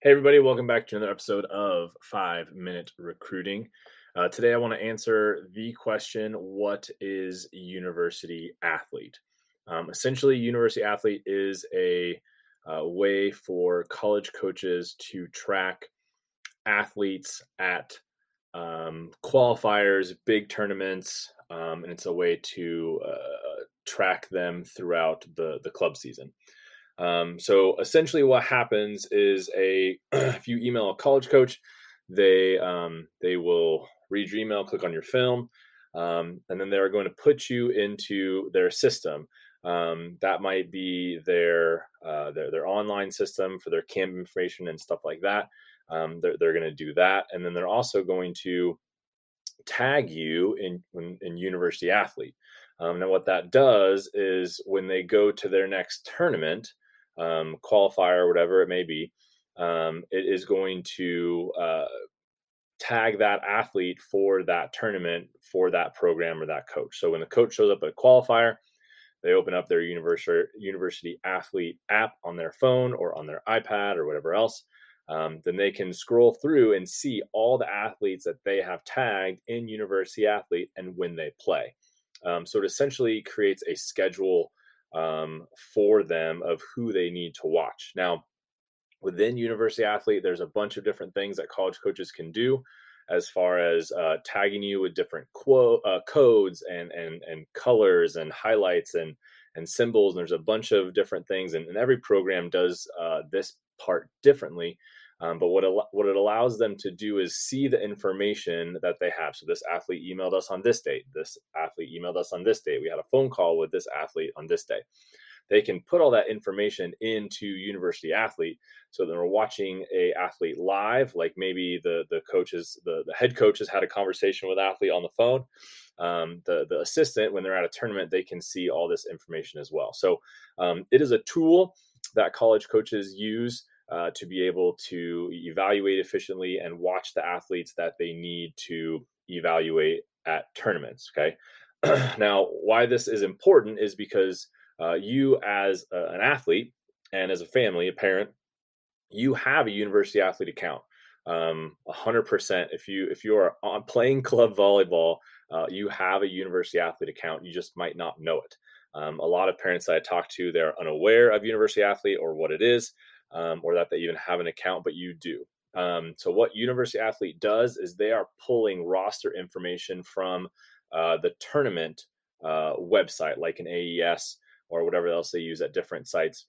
Hey, everybody, welcome back to another episode of Five Minute Recruiting. Uh, today, I want to answer the question What is university athlete? Um, essentially, university athlete is a uh, way for college coaches to track athletes at um, qualifiers, big tournaments, um, and it's a way to uh, track them throughout the, the club season. Um, so essentially, what happens is a if you email a college coach, they um, they will read your email, click on your film, um, and then they're going to put you into their system. Um, that might be their, uh, their their online system for their camp information and stuff like that. Um, they're they're going to do that, and then they're also going to tag you in in, in university athlete. Um, now, what that does is when they go to their next tournament, um, qualifier, or whatever it may be, um, it is going to uh, tag that athlete for that tournament for that program or that coach. So when the coach shows up at a qualifier, they open up their university university athlete app on their phone or on their iPad or whatever else. Um, then they can scroll through and see all the athletes that they have tagged in university athlete and when they play. Um, so it essentially creates a schedule um, for them of who they need to watch. Now, within University Athlete, there's a bunch of different things that college coaches can do as far as uh, tagging you with different quote uh, codes and and and colors and highlights and and symbols. And there's a bunch of different things, and, and every program does uh, this part differently. Um, but what it, what it allows them to do is see the information that they have. So this athlete emailed us on this date. This athlete emailed us on this date. We had a phone call with this athlete on this day. They can put all that information into University Athlete. So then we're watching a athlete live, like maybe the the coaches, the, the head coach has had a conversation with athlete on the phone. Um, the the assistant, when they're at a tournament, they can see all this information as well. So um, it is a tool that college coaches use uh, to be able to evaluate efficiently and watch the athletes that they need to evaluate at tournaments. Okay. now, why this is important is because uh, you, as a, an athlete and as a family, a parent, you have a university athlete account. Um, 100%. If you if you are on playing club volleyball, uh, you have a university athlete account. You just might not know it. Um, a lot of parents that I talk to, they're unaware of university athlete or what it is um, or that they even have an account, but you do. Um, so what University Athlete does is they are pulling roster information from uh, the tournament uh, website, like an AES or whatever else they use at different sites.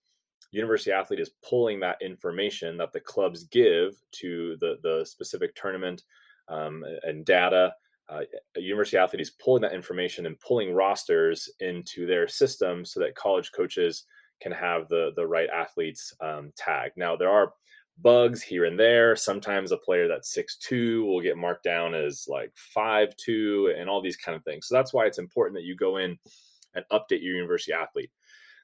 University Athlete is pulling that information that the clubs give to the the specific tournament um, and data. Uh, University Athlete is pulling that information and pulling rosters into their system so that college coaches can have the the right athletes um, tag. Now there are bugs here and there. Sometimes a player that's six two will get marked down as like five two, and all these kind of things. So that's why it's important that you go in and update your university athlete.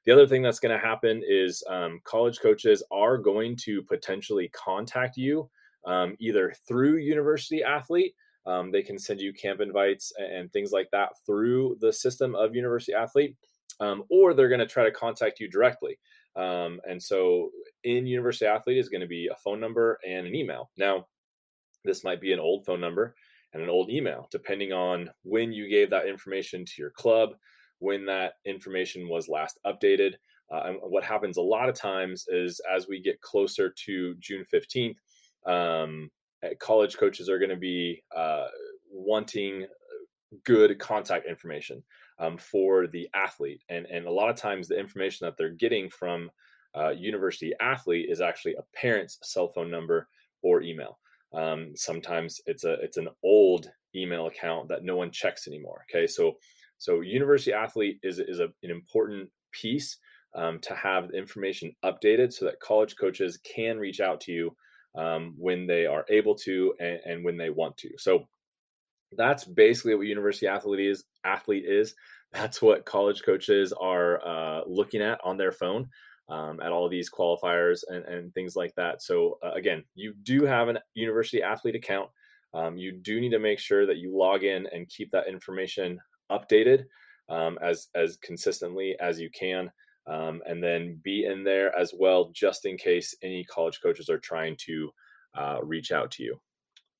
The other thing that's going to happen is um, college coaches are going to potentially contact you um, either through university athlete. Um, they can send you camp invites and things like that through the system of university athlete um, or they're going to try to contact you directly. Um, and so in University Athlete is going to be a phone number and an email. Now, this might be an old phone number and an old email, depending on when you gave that information to your club, when that information was last updated. Uh, and what happens a lot of times is as we get closer to June 15th, um, eh, college coaches are going to be uh, wanting good contact information um, for the athlete. And, and a lot of times the information that they're getting from uh, university athlete is actually a parent's cell phone number or email. Um, sometimes it's a it's an old email account that no one checks anymore. Okay, so so university athlete is is a, an important piece um, to have information updated so that college coaches can reach out to you um, when they are able to and, and, when they want to. So that's basically what university athlete is athlete is. That's what college coaches are uh, looking at on their phone um, at all these qualifiers and, and things like that. So uh, again you do have a university athlete account. Um, you do need to make sure that you log in and keep that information updated um, as as consistently as you can um, and then be in there as well, just in case any college coaches are trying to uh, reach out to you.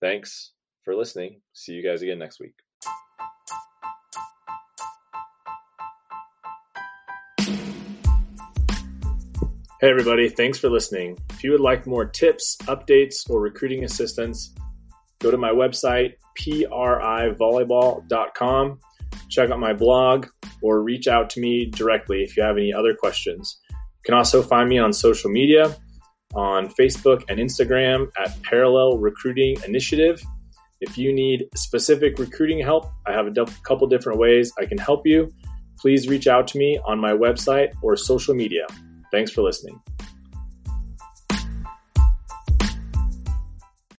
Thanks for listening. See you guys again next week. Hey, everybody, thanks for listening. If you would like more tips, updates, or recruiting assistance, go to my website, privolleyball.com, check out my blog, or reach out to me directly if you have any other questions. You can also find me on social media on Facebook and Instagram at Parallel Recruiting Initiative. If you need specific recruiting help, I have a couple different ways I can help you. Please reach out to me on my website or social media. Thanks for listening.